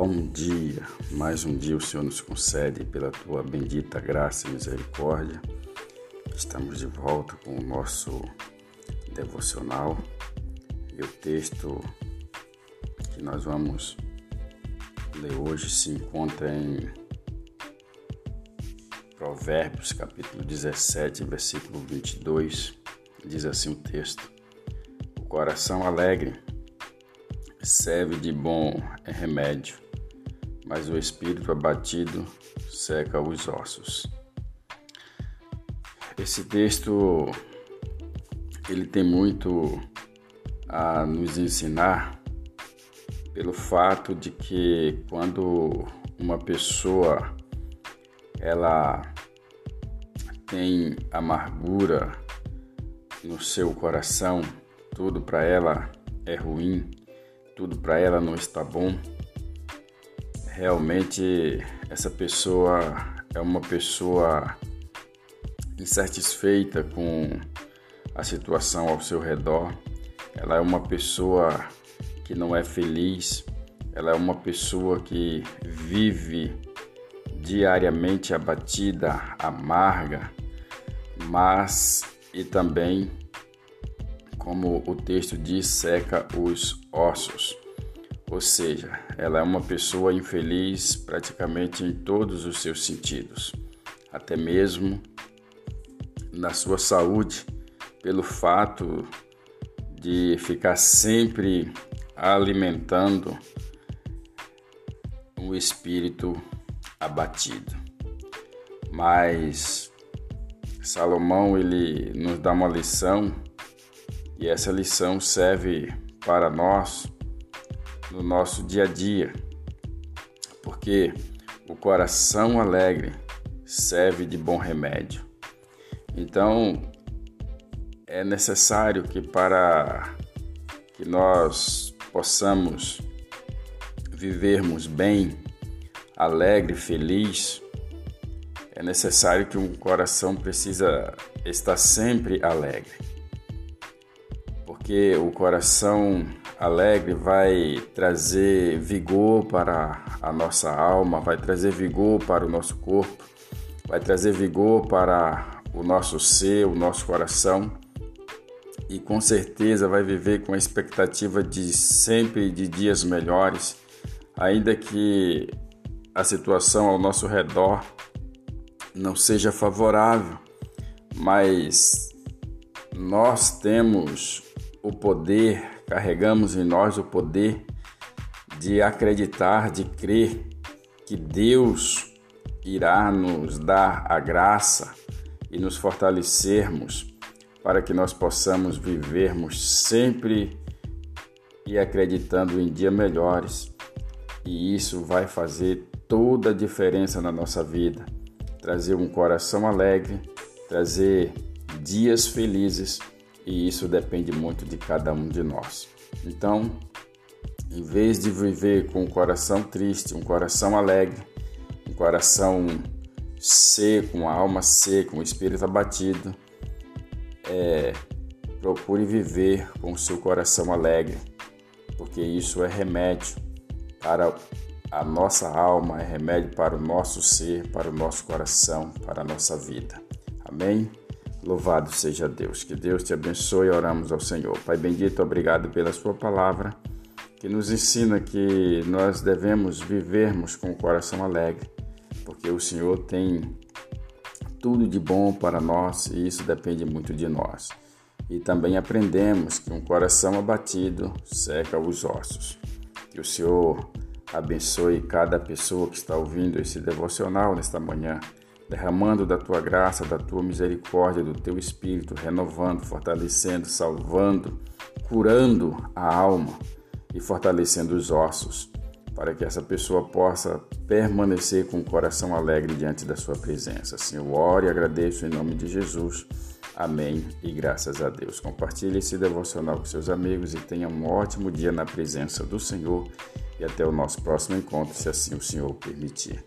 Bom dia, mais um dia o Senhor nos concede pela tua bendita graça e misericórdia. Estamos de volta com o nosso devocional e o texto que nós vamos ler hoje se encontra em Provérbios, capítulo 17, versículo 22. Diz assim o texto: O coração alegre serve de bom remédio, mas o espírito abatido seca os ossos. Esse texto ele tem muito a nos ensinar pelo fato de que quando uma pessoa ela tem amargura no seu coração, tudo para ela é ruim, tudo para ela não está bom, realmente essa pessoa é uma pessoa insatisfeita com a situação ao seu redor, ela é uma pessoa que não é feliz, ela é uma pessoa que vive diariamente abatida, amarga, mas e também como o texto diz, seca os ossos. Ou seja, ela é uma pessoa infeliz praticamente em todos os seus sentidos, até mesmo na sua saúde, pelo fato de ficar sempre alimentando um espírito abatido. Mas Salomão ele nos dá uma lição e essa lição serve para nós no nosso dia a dia, porque o coração alegre serve de bom remédio. Então, é necessário que para que nós possamos vivermos bem, alegre, feliz, é necessário que um coração precisa estar sempre alegre porque o coração alegre vai trazer vigor para a nossa alma, vai trazer vigor para o nosso corpo, vai trazer vigor para o nosso ser, o nosso coração. E com certeza vai viver com a expectativa de sempre de dias melhores, ainda que a situação ao nosso redor não seja favorável, mas nós temos o poder, carregamos em nós o poder de acreditar, de crer que Deus irá nos dar a graça e nos fortalecermos para que nós possamos vivermos sempre e acreditando em dias melhores. E isso vai fazer toda a diferença na nossa vida. Trazer um coração alegre, trazer dias felizes e isso depende muito de cada um de nós. Então, em vez de viver com um coração triste, um coração alegre, um coração seco, uma alma seca, um espírito abatido, é, procure viver com o seu coração alegre, porque isso é remédio para a nossa alma, é remédio para o nosso ser, para o nosso coração, para a nossa vida. Amém? Louvado seja Deus. Que Deus te abençoe. Oramos ao Senhor. Pai bendito, obrigado pela Sua palavra, que nos ensina que nós devemos vivermos com o coração alegre, porque o Senhor tem tudo de bom para nós e isso depende muito de nós. E também aprendemos que um coração abatido seca os ossos. Que o Senhor abençoe cada pessoa que está ouvindo esse devocional nesta manhã derramando da tua graça, da tua misericórdia, do teu espírito, renovando, fortalecendo, salvando, curando a alma e fortalecendo os ossos, para que essa pessoa possa permanecer com o coração alegre diante da sua presença. Assim eu oro e agradeço em nome de Jesus. Amém e graças a Deus. Compartilhe esse devocional com seus amigos e tenha um ótimo dia na presença do Senhor e até o nosso próximo encontro, se assim o Senhor permitir.